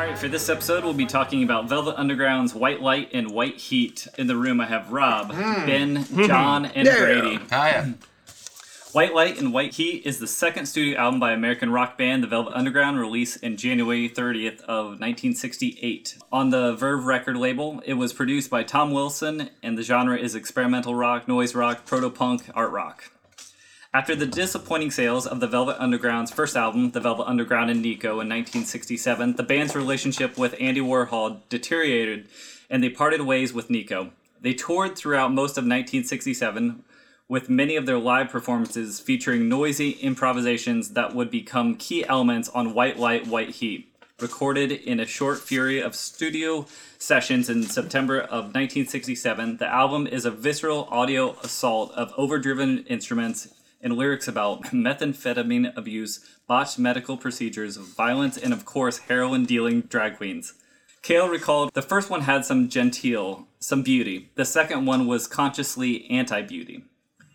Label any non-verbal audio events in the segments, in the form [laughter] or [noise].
All right, for this episode, we'll be talking about Velvet Underground's White Light and White Heat. In the room, I have Rob, hmm. Ben, hmm. John, and Brady. Hiya. White Light and White Heat is the second studio album by American rock band The Velvet Underground, released in January 30th of 1968. On the Verve record label, it was produced by Tom Wilson, and the genre is experimental rock, noise rock, proto-punk, art rock. After the disappointing sales of the Velvet Underground's first album, The Velvet Underground and Nico, in 1967, the band's relationship with Andy Warhol deteriorated and they parted ways with Nico. They toured throughout most of 1967, with many of their live performances featuring noisy improvisations that would become key elements on White Light, White Heat. Recorded in a short fury of studio sessions in September of 1967, the album is a visceral audio assault of overdriven instruments and lyrics about [laughs] methamphetamine abuse, botched medical procedures, violence, and of course, heroin dealing drag queens. Cale recalled the first one had some genteel, some beauty. The second one was consciously anti beauty.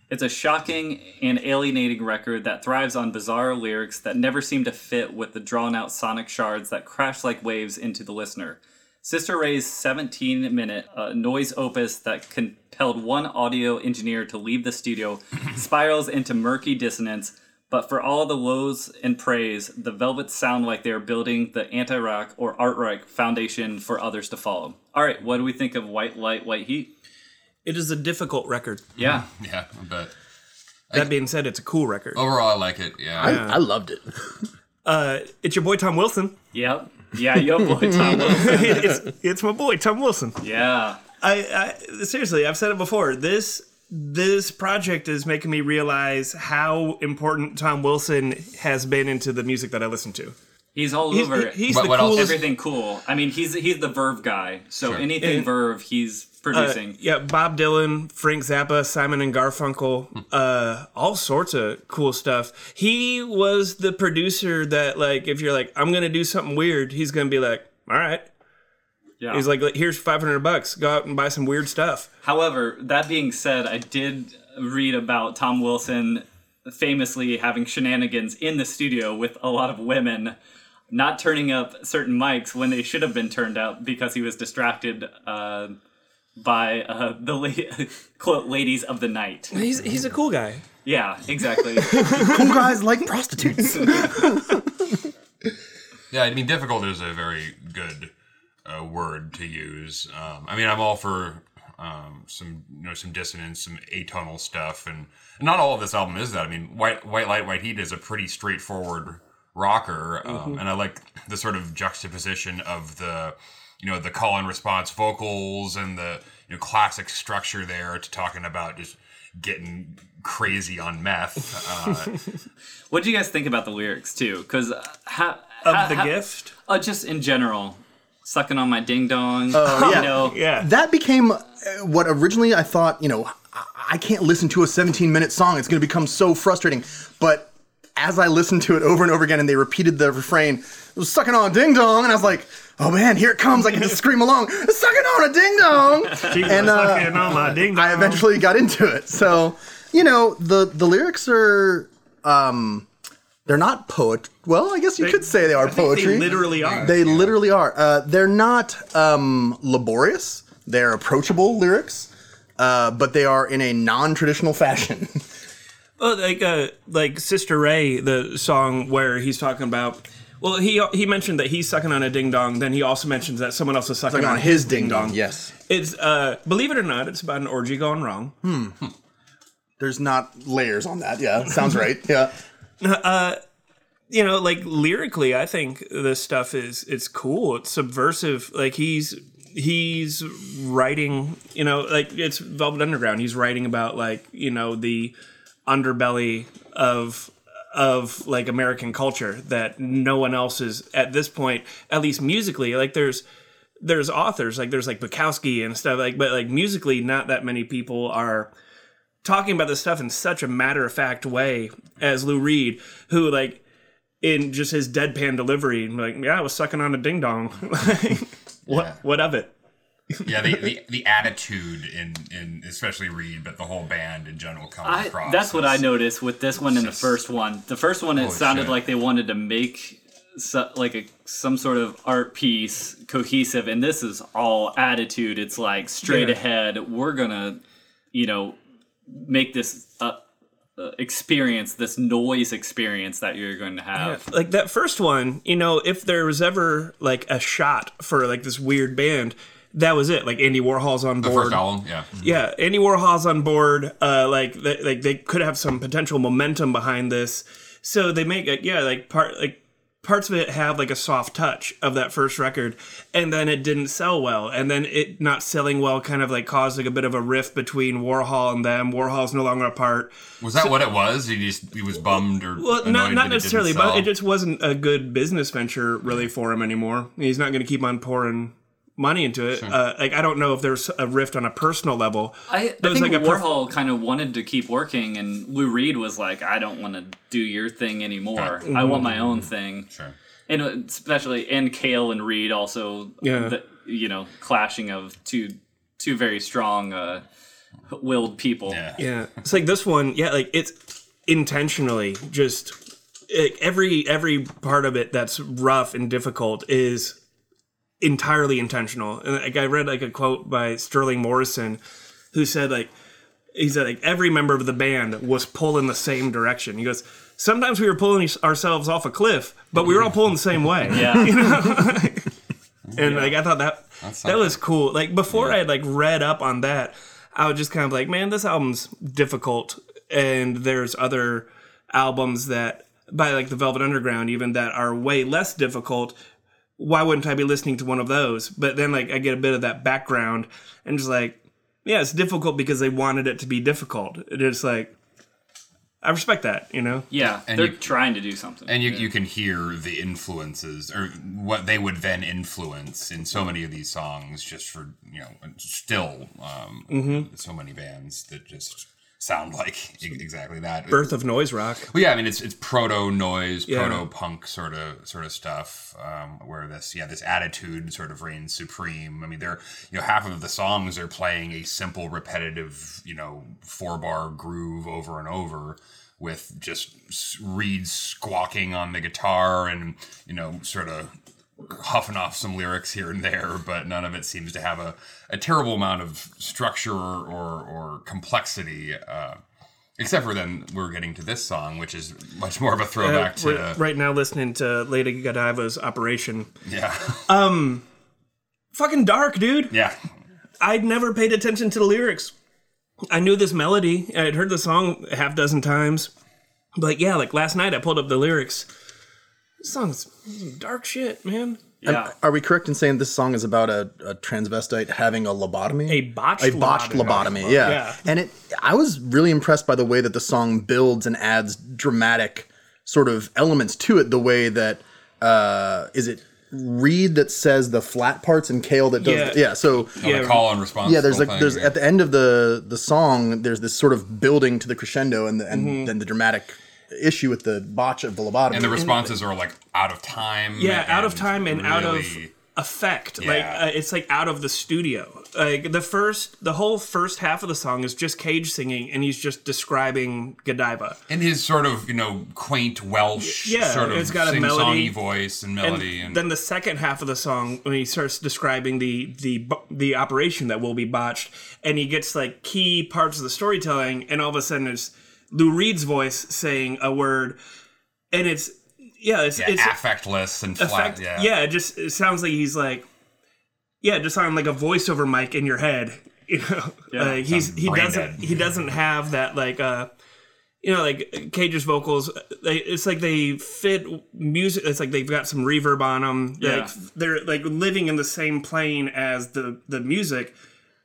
It's a shocking and alienating record that thrives on bizarre lyrics that never seem to fit with the drawn out sonic shards that crash like waves into the listener. Sister Ray's 17 minute uh, noise opus that compelled one audio engineer to leave the studio [laughs] spirals into murky dissonance, but for all the lows and praise, the Velvets sound like they are building the anti rock or art rock foundation for others to follow. All right, what do we think of White Light, White Heat? It is a difficult record. Yeah. [laughs] Yeah, I bet. That being said, it's a cool record. Overall, I like it. Yeah. I, I loved it. [laughs] Uh, it's your boy Tom Wilson. Yep. Yeah, yo, boy, Tom [laughs] Wilson. it's it's my boy Tom Wilson. Yeah. I, I seriously, I've said it before. This this project is making me realize how important Tom Wilson has been into the music that I listen to. He's all He's, over he's What- the what coolest. everything cool. I mean, he's he's the Verve guy. So Sure. anything And- Verve, he's uh, producing. yeah, Bob Dylan, Frank Zappa, Simon and Garfunkel, uh, all sorts of cool stuff. He was the producer that, like, if you're like, I'm gonna do something weird, he's gonna be like, all right. yeah. He's like, here's 500 bucks. Go out and buy some weird stuff. However, that being said, I did read about Tom Wilson famously having shenanigans in the studio with a lot of women not turning up certain mics when they should have been turned up because he was distracted uh, by uh, the la- [laughs] quote ladies of the night. He's he's a cool guy. Yeah, exactly. [laughs] Cool guys like [laughs] prostitutes. Yeah, I mean, difficult is a very good uh, word to use. Um, I mean, I'm all for um, some, you know, some dissonance, some atonal stuff, and not all of this album is that. I mean, White White Light, White Heat is a pretty straightforward rocker, um, and I like the sort of juxtaposition of the, you know, the call and response vocals and the you know classic structure there to talking about just getting crazy on meth. Uh, [laughs] what do you guys think about the lyrics too? Because ha- Of ha- the ha- gift. Uh, just in general, sucking on my ding dong. Oh, yeah. You know, Yeah. that became uh, what originally I thought, you know, I- I can't listen to a 17 minute song. It's going to become so frustrating. But as I listened to it over and over again and they repeated the refrain, it was sucking on a ding dong. And I was like, oh man, here it comes. I can just scream along, sucking on a ding dong. [laughs] and uh, Sucking on my I eventually got into it. So, you know, the, the lyrics are, um, they're not poet. Well, I guess you could say they are poetry. They literally are. They literally are. Uh, they're not um, laborious. They're approachable lyrics, uh, but they are in a non-traditional fashion. [laughs] Oh, like uh, like Sister Ray, the song where he's talking about Well, he he mentioned that he's sucking on a ding dong. Then he also mentions that someone else is sucking Like on on his ding dong. Yes. It's uh, believe it or not, it's about an orgy gone wrong. Hmm. There's not layers on that. Yeah. Sounds [laughs] right. Yeah. you know, like lyrically, I think this stuff is it's cool. It's subversive. Like he's he's writing, you know, like it's Velvet Underground. He's writing about like you know the underbelly of of like American culture that no one else is at this point, at least musically. Like there's there's authors like there's like Bukowski and stuff like, but like musically, not that many people are talking about this stuff in such a matter of fact way as Lou Reed, who like in just his deadpan delivery, like, yeah, I was sucking on a ding dong. [laughs] what Yeah. what of it? Yeah, the, the, the attitude in, in especially Reed, but the whole band in general comes I, across. that's what I noticed with this one and the first one. The first one, it sounded shit. like they wanted to make so, like a some sort of art piece cohesive, and this is all attitude. It's like straight Yeah. ahead. We're gonna, you know, make this uh, uh, experience, this noise experience that you're going to have. Like that first one, you know, if there was ever like a shot for like this weird band, that was it. Like Andy Warhol's on board. The first album, yeah. Yeah, Andy Warhol's on board. Uh, like, they, like they could have some potential momentum behind this. So they make it, yeah, like part like parts of it have like a soft touch of that first record, and then it didn't sell well, and then it not selling well kind of like caused like a bit of a rift between Warhol and them. Warhol's no longer a part. Was that what it was? He just he was bummed or Well, not not necessarily, but it just wasn't a good business venture really for him anymore. He's not going to keep on pouring money into it. Uh, like I don't know if there's a rift on a personal level. I, I think like a perf- Warhol kind of wanted to keep working, and Lou Reed was like, "I don't want to do your thing anymore. I want my own thing." Sure. and uh, especially and Cale and Reed also Yeah. the, you know clashing of two two very strong uh willed people Yeah. Yeah, it's like this one. Yeah, like it's intentionally just like, every every part of it that's rough and difficult is entirely intentional. And like I read like a quote by Sterling Morrison, who said like he said like every member of the band was pulling the same direction. He goes. Sometimes we were pulling ourselves off a cliff, but we were all pulling the same way. [laughs] yeah [laughs] You know? [laughs] and like I thought that that was cool. Like before I had like read up on that, I was just kind of like, man, this album's difficult, and there's other albums that by like the Velvet Underground even that are way less difficult. Why wouldn't I be listening to one of those? But then like I get a bit of that background and just like, yeah, it's difficult because they wanted it to be difficult. It's like I respect that, you know. yeah And they're you- trying to do something And you, you can hear the influences or what they would then influence in so many of these songs just for, you know, still um, Mm-hmm. so many bands that just sound like [laughs] exactly that. Birth of noise rock. Well, yeah, I mean it's it's proto noise, Yeah. proto punk sort of sort of stuff. Um, where this yeah this attitude sort of reigns supreme. I mean, they're you know half of the songs are playing a simple, repetitive you know four bar groove over and over with just s- Reed squawking on the guitar and you know sort of huffing off some lyrics here and there, but none of it seems to have a, a terrible amount of structure or, or, or complexity. Uh, except for then we're getting to this song, which is much more of a throwback Uh, to right now listening to Lady Godiva's Operation. yeah, [laughs] Um, Fucking dark, dude. yeah. I'd never paid attention to the lyrics. I knew this melody. I'd heard the song a half dozen times. But yeah, like last night I pulled up the lyrics. This song's some dark shit, man. yeah Are we correct in saying this song is about a, a transvestite having a lobotomy? A botched a botched lobotomy. lobotomy. Yeah. Yeah. And it I was really impressed by the way that the song builds and adds dramatic sort of elements to it, the way that uh is it Reed that says the flat parts and Cale that does Yeah. yeah, so Yeah. the call and response. yeah, there's whole like thing, there's yeah. at the end of the the song, there's this sort of building to the crescendo and the, and Mm-hmm. then the dramatic issue with the botch of the lobotomy. and the responses are like out of time. Yeah, out of time and out of really- effect. Like uh, it's like out of the studio. Like the first, the whole first half of the song is just Cale singing, and he's just describing Godiva. in his sort of you know quaint Welsh Yeah, sort of it's got a sing-songy melody. voice and And melody and, then the second half of the song, when he starts describing the the the operation that will be botched, and he gets like key parts of the storytelling, and all of a sudden there's Lou Reed's voice saying a word, and it's yeah, it's yeah, it's affectless and flat. effect. yeah. Yeah. it just it sounds like he's like, yeah, just on like a voiceover mic in your head. [laughs] You know, Yeah, uh, he's he doesn't dead. he doesn't have that like uh, you know, like Cale's vocals. They, it's like they fit music. It's like they've got some reverb on them. Yeah. Like they're like living in the same plane as the the music.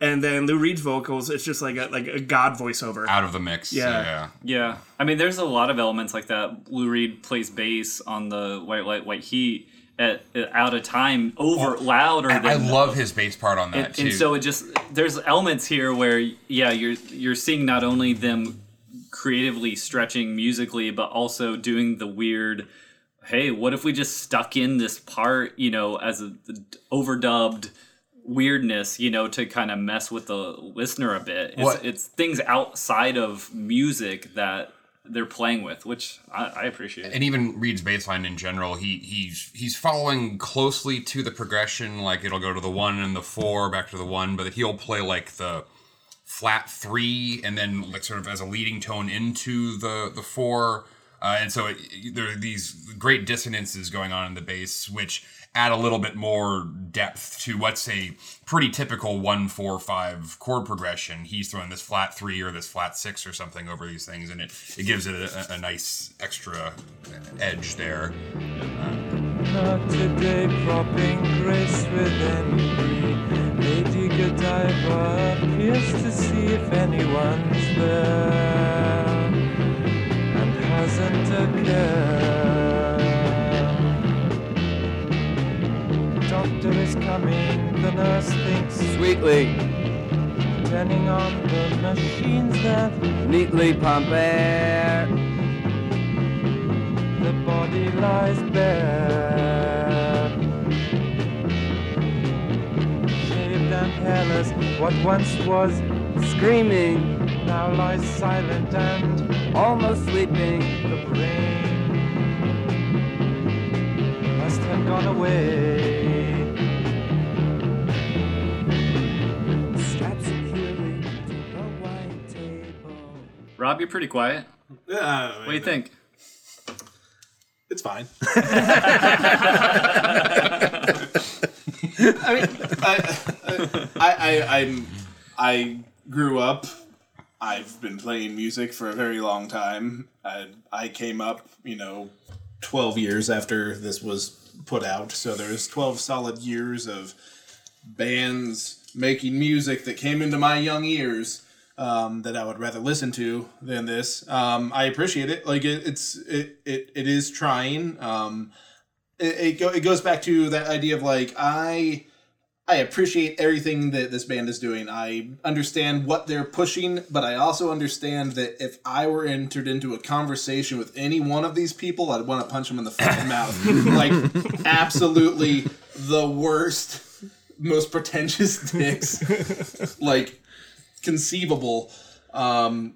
And then Lou Reed's vocals, it's just like a like a god voiceover. Out of the mix. Yeah. Yeah. Yeah, I mean, there's a lot of elements like that. Lou Reed plays bass on the White Light, White Heat at, at out of time, over oh, louder And than. I love his bass part on that and, too. and so it just there's elements here where yeah, you're you're seeing not only them creatively stretching musically, but also doing the weird. Hey, what if we just stuck in this part, you know, as a overdubbed weirdness, you know, to kind of mess with the listener a bit. It's, it's things outside of music that they're playing with, which I, I appreciate. and even Reed's bass line in general, he he's he's following closely to the progression. Like it'll go to the one and the four, back to the one, but he'll play like the flat three, and then like sort of as a leading tone into the the four. Uh, and so it, there are these great dissonances going on in the bass, which add a little bit more depth to what's a pretty typical one four five chord progression. He's throwing this flat three or this flat six or something over these things, and it, it gives it a, a nice extra edge there. Not Doctor is coming, the nurse thinks, Sweetly, turning on the machines that neatly pump air. the body lies bare. Shaved and hairless, what once was Screaming, now lies silent and almost sleeping. the brain must have gone away. Rob, you're pretty quiet. Yeah, What do you think? It's fine. [laughs] I mean, I, I, I, I'm, I grew up. I've been playing music for a very long time. I, I came up, you know, twelve years after this was put out. So there's twelve solid years of bands making music that came into my young ears um, that I would rather listen to than this. Um, I appreciate it. Like it, it's it, it it is trying. Um, it it, go, it goes back to that idea of like I I appreciate everything that this band is doing. I understand what they're pushing, but I also understand that if I were entered into a conversation with any one of these people, I'd want to punch them in the fucking [laughs] mouth. Like absolutely the worst, most pretentious dicks. [laughs] like conceivable. Um,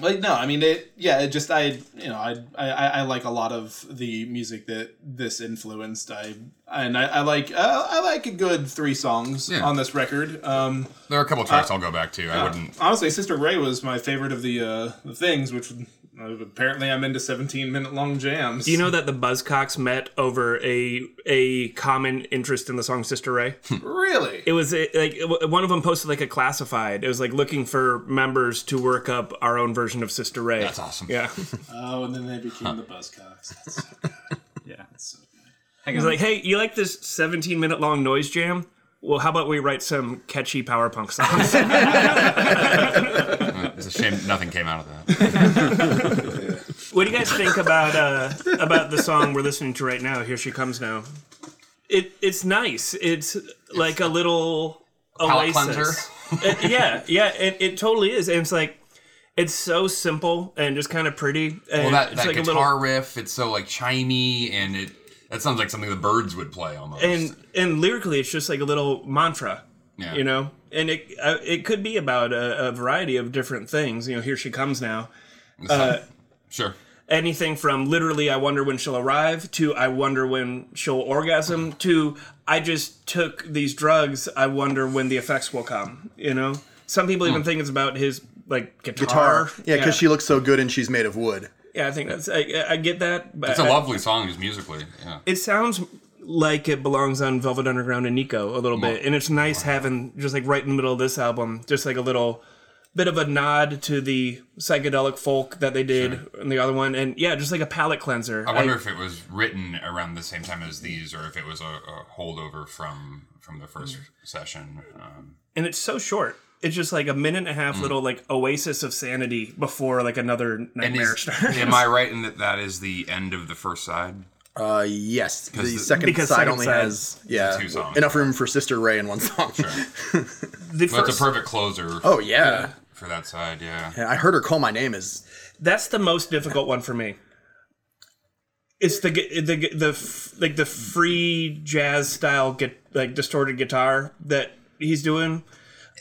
like no, I mean it. Yeah, it just I you know I I, I like a lot of the music that this influenced. I and I, I like uh, I like a good three songs Yeah. on this record. Um, There are a couple tracks I'll go back to. I wouldn't. honestly, Sister Ray was my favorite of the uh, the things, which uh, apparently I'm into 17 minute long jams. Do you know that the Buzzcocks met over a a common interest in the song Sister Ray? really? It was uh, like w- one of them posted like a classified. It was like looking for members to work up our own version of Sister Ray. That's awesome. Yeah, [laughs] oh, and then they became the Buzzcocks. That's so good. [laughs] Yeah. That's so good. Hang he's on. like, hey, you like this 17 minute long noise jam? Well, how about we write some catchy power punk songs? [laughs] It's a shame nothing came out of that. [laughs] what do you guys think about uh, about the song we're listening to right now? Here she comes now. It it's nice. It's like a little Palate oasis. Uh, yeah, yeah, it, it totally is. And it's like it's so simple and just kind of pretty. And Well, that, it's that like guitar a little riff, it's so like chimey, and it that sounds like something the birds would play almost. and and lyrically, it's just like a little mantra. Yeah. You know, and it uh, it could be about a, a variety of different things. You know, here she comes now. So- sure. anything from literally I wonder when she'll arrive to I wonder when she'll orgasm to I just took these drugs I wonder when the effects will come you know some people even think it's about his like guitar, Guitar. Yeah, because she looks so good and she's made of wood. Yeah, I think that's I, I get that, but It's a I- lovely song, just musically. Yeah. it sounds like it belongs on Velvet Underground and Nico a little bit, and it's nice having just like right in the middle of this album, just like a little bit of a nod to the psychedelic folk that they did in the other one, and yeah, just like a palate cleanser. I wonder if it was written around the same time as these, or if it was a, a holdover from from the first session. Um, and it's so short. It's just like a minute and a half little like oasis of sanity before like another nightmare is, [laughs] starts. am I right in that that is the end of the first side? Uh, yes, the the- second Because side second only side- has yeah Two songs. enough room for Sister Ray in one song. [laughs] the Well, it's first, a perfect closer Oh yeah. for that side. Yeah. Yeah, I heard her call my name is that's the most difficult one for me. It's the gu- the gu- the f- like the free jazz style get like distorted guitar that he's doing.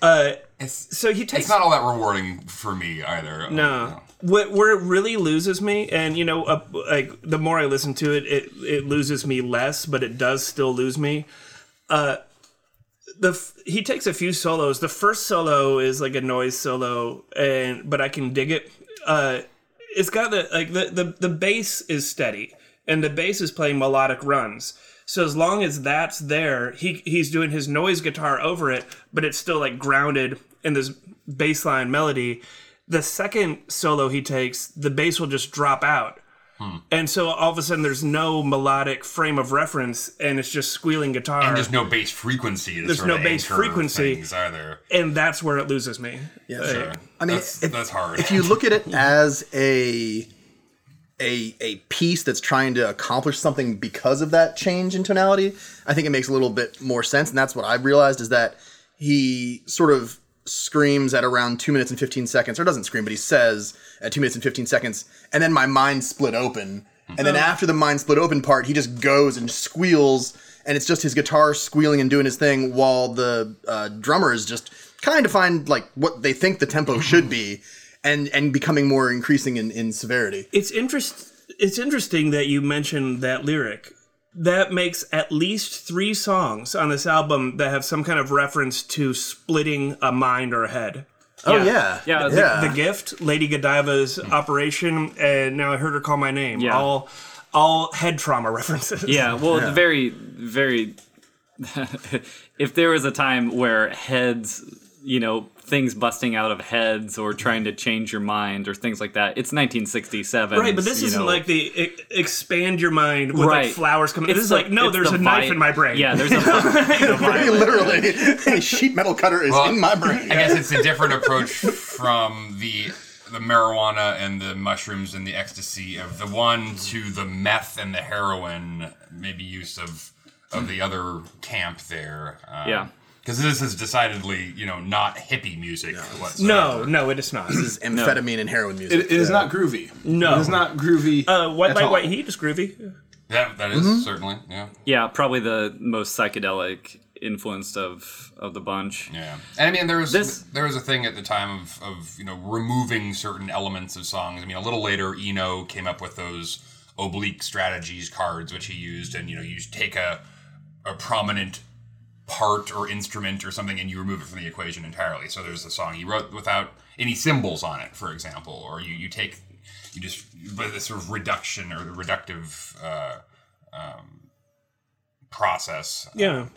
Uh, It's so he takes it's not all that rewarding for me either. no. What, where it really loses me, and you know, uh, like the more I listen to it, it it loses me less, but it does still lose me. Uh, the he takes a few solos. The first solo is like a noise solo, and but I can dig it. Uh, it's got the like the the the bass is steady, and the bass is playing melodic runs. So as long as that's there, he he's doing his noise guitar over it, but it's still like grounded in this bassline melody. The second solo he takes, the bass will just drop out. Hmm. And so all of a sudden there's no melodic frame of reference and it's just squealing guitar. And there's no bass frequency. To There's sort no of bass anchor frequency. either. and that's where it loses me. yeah. Sure. I mean, that's, if- that's hard. if you look at it [laughs] as a a a piece that's trying to accomplish something because of that change in tonality, I think it makes a little bit more sense. And that's what I've realized is that he sort of screams at around two minutes and fifteen seconds, or doesn't scream, but he says at two minutes and fifteen seconds, and then my mind split open. And then after the mind split open part, he just goes and squeals, and it's just his guitar squealing and doing his thing, while the uh, drummer is just kind of find like what they think the tempo should be, and and becoming more increasing in, in severity. It's interest it's interesting that you mentioned that lyric. That makes at least three songs on this album that have some kind of reference to splitting a mind or a head. Oh Yeah. yeah, Yeah, the- yeah. The Gift, Lady Godiva's Operation, and now I heard her call my name. Yeah. All all head trauma [laughs] references. Yeah, well, the very, very. [laughs] if there was a time where heads, you know, things busting out of heads or trying to change your mind or things like that, it's 1967. Right, but this isn't know. like the e- expand your mind with Right. like flowers coming. It's this is the- like no, there's the a knife in my brain. Yeah, there's a. [laughs] the [laughs] Very literally, a sheet metal cutter is Well, in my brain. I guess it's a different approach from the the marijuana and the mushrooms and the ecstasy of the one to the meth and the heroin, maybe use of of the other camp there. Um, Yeah. Because this is decidedly, you know, not hippie music. whatsoever. No, no, it is not. This is amphetamine and heroin music. It, it is not groovy. No. it is not groovy. Uh, white at light, all. white heat is groovy. That, that is certainly, yeah. Yeah, probably the most psychedelic influenced of of the bunch. Yeah, and I mean there was This- there was a thing at the time of, of you know removing certain elements of songs. I mean, a little later, Eno came up with those oblique strategies cards, which he used, and you know you take a a prominent part or instrument or something, and you remove it from the equation entirely. So there's a song he wrote without any cymbals on it, for example, or you you take you just but this sort of reduction or the reductive uh, um, process. Yeah.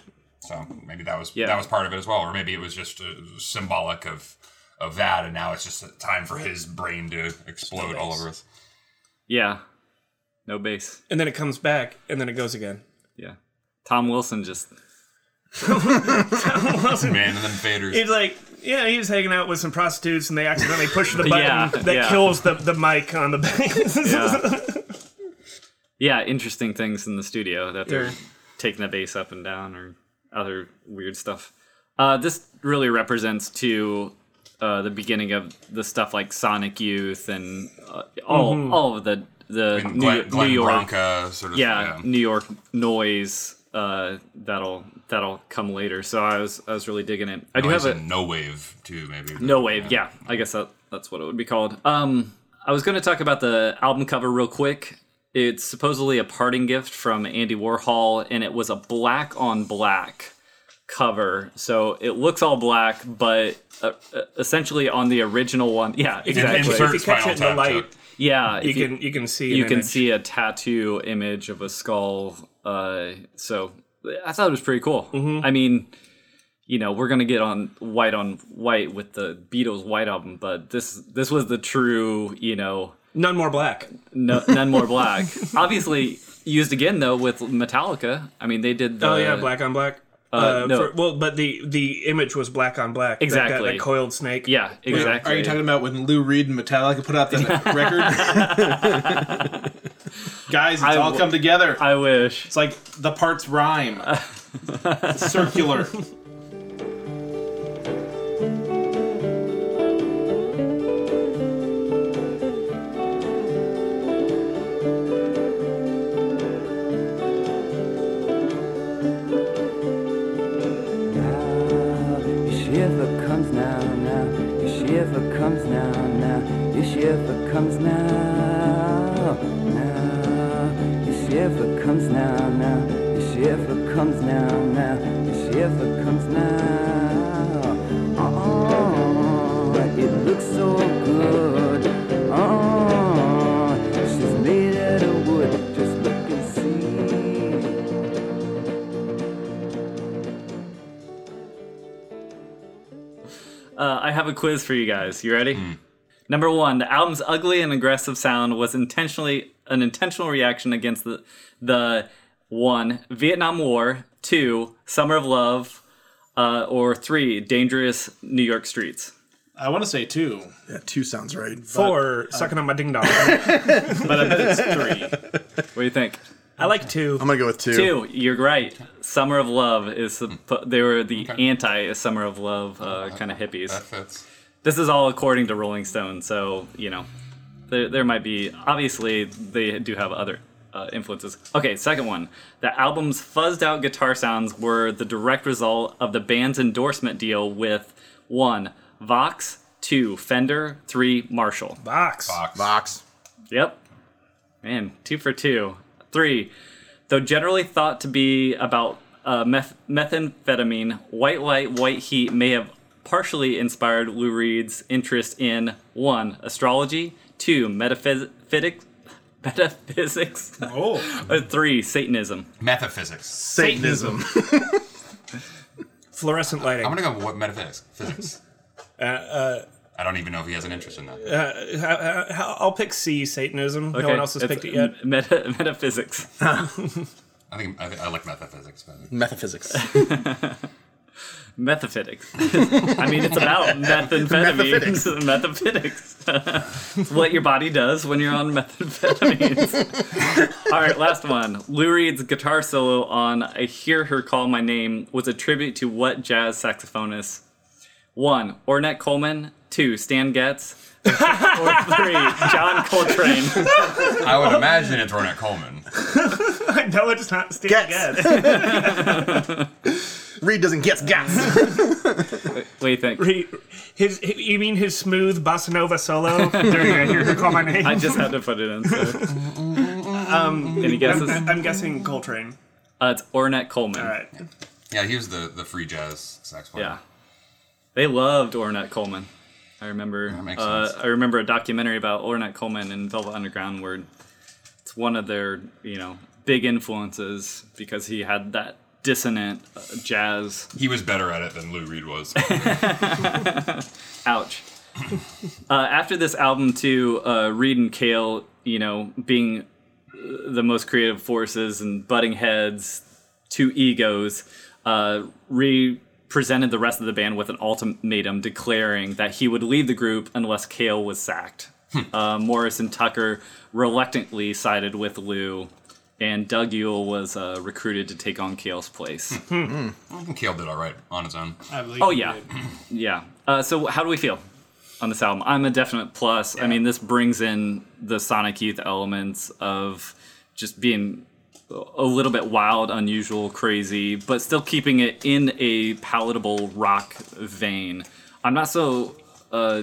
So maybe that was Yeah. that was part of it as well, or maybe it was just uh, symbolic of of that, and now it's just a time for his brain to explode all over us. Yeah, no bass. And then it comes back, and then it goes again. Yeah, Tom Wilson just Man, and then faders. He's like, yeah, he was hanging out with some prostitutes, and they accidentally push the [laughs] button Yeah, that yeah. kills the, the mic on the bass. yeah. [laughs] yeah, interesting things in the studio that they're Yeah. taking the bass up and down or other weird stuff. Uh, this really represents to uh, the beginning of the stuff like Sonic Youth and uh, all Mm-hmm. all of the the And New, Glenn, Glenn New York Branca sort of yeah, New York noise uh, that'll that'll come later. So I was I was really digging it. I do Noise have a no wave too, maybe. no wave. Yeah, I guess that, that's what it would be called. Um, I was going to talk about the album cover real quick. It's supposedly a parting gift from Andy Warhol, and it was a black on black cover. So it looks all black, but uh, uh, essentially on the original one, yeah, exactly. If you catch it in the light, too. yeah, you if can you can see you can image. see a tattoo image of a skull. Uh, so I thought it was pretty cool. Mm-hmm. I mean, you know, we're gonna get on white on white with the Beatles White album, but this this was the true, you know, none more black. no, none more black. [laughs] Obviously used again though with Metallica. I mean, they did. The, Oh yeah, black on black. uh, no. for- well, but the the image was black on black. That- that- Exactly. That, coiled snake. Yeah, exactly. Are you talking about when Lou Reed and Metallica put out the [laughs] record? [laughs] Guys, it's I all w- come together. I wish. It's like the parts rhyme. It's circular. [laughs] Is heaven comes now, your shiver now. Your shiver comes now, now. if she ever comes now, now. if she ever comes now. Oh, it looks so good. Oh, she's made out of wood. Just look and see. Uh, I have a quiz for you guys. You ready? Number one, the album's ugly and aggressive sound was intentionally an intentional reaction against the the one Vietnam War, two Summer of Love, uh, or three Dangerous New York Streets. I want to say two, Yeah, two sounds right. Four, sucking on my ding dong. [laughs] but I bet it's three. [laughs] What do you think? I like two. I'm gonna go with two. Two. You're right. Summer of Love is they were the anti Summer of Love uh, kind of hippies. That fits. This is all according to Rolling Stone, so you know, there there might be obviously they do have other uh, influences. Okay, second one. The album's fuzzed out guitar sounds were the direct result of the band's endorsement deal with one Vox, two Fender, three Marshall. Vox. Box. Box. Yep. Man, two for two. Three. Though generally thought to be about uh, meth- methamphetamine, White Light, White Heat may have partially inspired Lou Reed's interest in one, astrology, two, metaphysics, [laughs] metaphysics, Oh, [laughs] or three, Satanism. Metaphysics. Satanism. [laughs] Fluorescent lighting. I'm gonna go with what metaphysics. Physics. Uh, I don't even know if he has an interest in that. uh, uh, uh, I'll pick C, Satanism. No Okay, one else has it's picked it yet. Meta- metaphysics. I think I, think I like metaphysics better. Metaphysics. Metaphysics. [laughs] I mean, it's about [laughs] methamphetamines. [laughs] Metaphysics. it's what your body does when you're on methamphetamines. All right, last one. Lou Reed's guitar solo on I Hear Her Call My Name was a tribute to what jazz saxophonist? One, Ornette Coleman. Two, Stan Getz. or three, John Coltrane. I would imagine it's Ornette Coleman. no, it's not Steve Getz. again. Reed doesn't get gas. [laughs] What do you think? He- his, he- you mean his smooth bossa nova solo during I Hear Her Call My Name? I just had to put it in. So. Um, Any guesses? I'm, I'm guessing Coltrane. Uh, it's Ornette Coleman. All right. Yeah, he was the, the free jazz sax player. Yeah, they loved Ornette Coleman. I remember. That makes uh, sense. I remember a documentary about Ornette Coleman and Velvet Underground, where it's one of their you know big influences because he had that dissonant uh, jazz. He was better at it than Lou Reed was. [laughs] Ouch. uh, after this album, too, uh, Reed and Cale, you know, being uh, the most creative forces and butting heads, two egos, uh, Reed presented the rest of the band with an ultimatum declaring that he would leave the group unless Cale was sacked. uh, Morris and Tucker reluctantly sided with Lou, and Doug Yule was uh, recruited to take on Cale's place. [laughs] I think Kale did all right on his own. I believe Oh yeah, did. [clears throat] yeah. Uh, so how do we feel on this album? I'm a definite plus. I mean, this brings in the Sonic Youth elements of just being a little bit wild, unusual, crazy, but still keeping it in a palatable rock vein. I'm not so. Uh,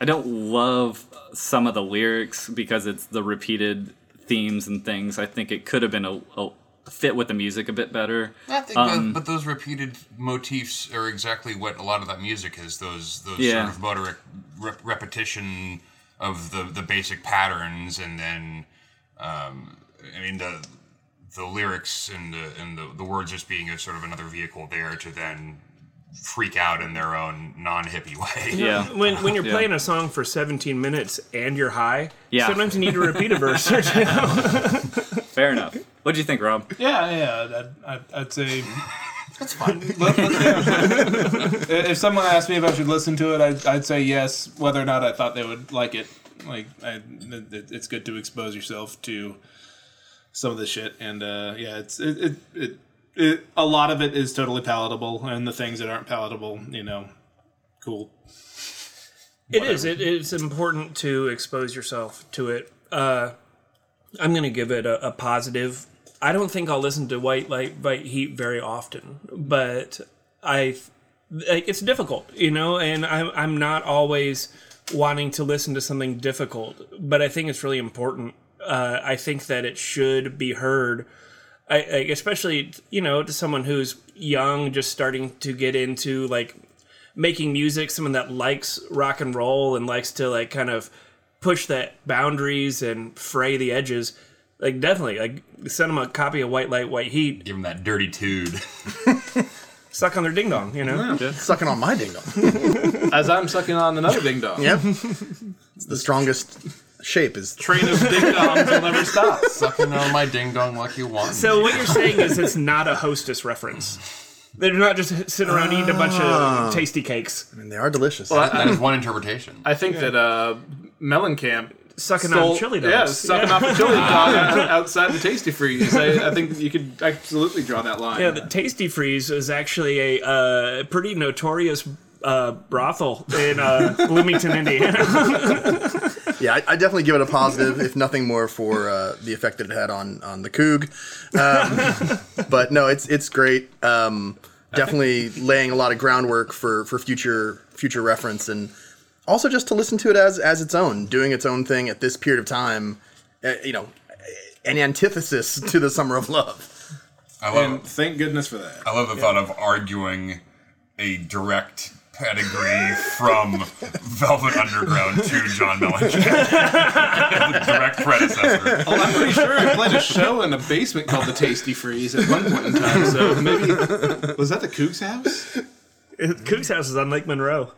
I don't love some of the lyrics because it's the repeated themes and things. I think it could have been a, a fit with the music a bit better. I think Um, that, but those repeated motifs are exactly what a lot of that music is. Those those Yeah. sort of motor rep- repetition of the the basic patterns, and then um, I mean the the lyrics and the and the, the words just being a sort of another vehicle there to then freak out in their own non hippie way. Yeah. When when you're Yeah. playing a song for 17 minutes and you're high, Yeah. sometimes you need to repeat a verse or two. [laughs] Fair enough. What do you think, Rob? Yeah, yeah. I'd, I'd, I'd say that's fine. [laughs] if someone asked me if I should listen to it, I'd, I'd say yes. Whether or not I thought they would like it, like I, it's good to expose yourself to some of this shit. And uh, yeah, it's it, it, it, it. A lot of it is totally palatable, and the things that aren't palatable, you know, cool. It is. It, it's important to expose yourself to it. Uh, I'm going to give it a, a positive. I don't think I'll listen to White Light, White Heat very often, but I, like, it's difficult, you know, and I'm I'm not always wanting to listen to something difficult, but I think it's really important. Uh, I think that it should be heard. I, I, especially you know to someone who's young, just starting to get into like making music, someone that likes rock and roll and likes to like kind of push that boundaries and fray the edges. Like definitely, like send them a copy of White Light, White Heat, Give them that dirty tude. [laughs] suck on their ding dong, you know. Sucking on my ding dong. [laughs] As I'm sucking on another ding dong. Yep. It's the strongest shape is [laughs] Train of ding dongs will never stop. Sucking on my ding dong like you want. So what you're saying is it's not a hostess reference. They're not just sitting around eating a bunch of tasty cakes, I mean, they are delicious. that is one interpretation. I think that uh, Mellencamp sucking stole- on chili dogs. Yeah, sucking off a chili dog outside the Tastee Freez. I, I think you could absolutely draw that line. Yeah, the Tastee Freez is actually a uh, pretty notorious uh, brothel in uh, Bloomington, Indiana. [laughs] Yeah, I, I definitely give it a positive, if nothing more for uh, the effect that it had on on the Coog. Um, [laughs] but no, it's it's great. Um, definitely laying a lot of groundwork for for future future reference, and also just to listen to it as as its own, doing its own thing at this period of time. Uh, you know, an antithesis to the Summer of Love. I love and thank goodness for that. I love the thought of arguing a direct pedigree from Velvet Underground to John Mellencamp, [laughs] direct predecessor. Well, I'm pretty sure I played a show in a basement called the Tasty Freeze at one point in time. So maybe was that the Coog's house? Cook's house is on Lake Monroe.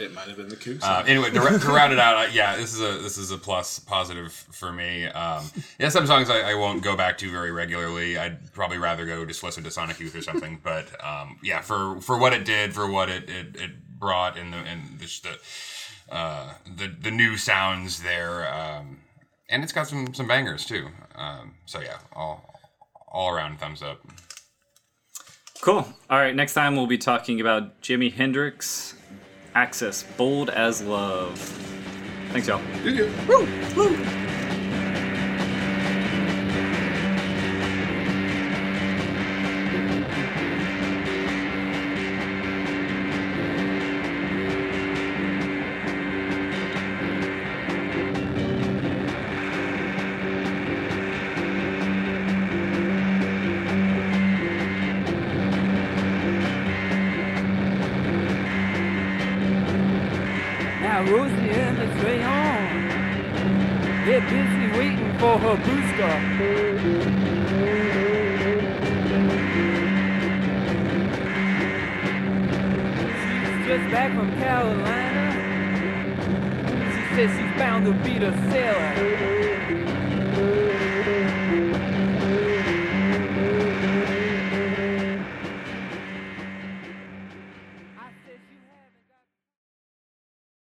It might have been the Coog's Uh, anyway, to, to round it out, uh, yeah, this is a this is a plus positive for me. Um, yeah, some songs I, I won't go back to very regularly. I'd probably rather go just listen to Sonic Youth or something. [laughs] But um, yeah, for for what it did, for what it it, it brought, and the and just the uh, the the new sounds there, um, and it's got some some bangers too. Um, so yeah, all all around thumbs up. Cool. All right, next time we'll be talking about Jimi Hendrix, Axis, Bold as Love. Thanks, y'all. Now they're busy waiting for her booster. She's just back from Carolina. She says she's bound to beat a sailor.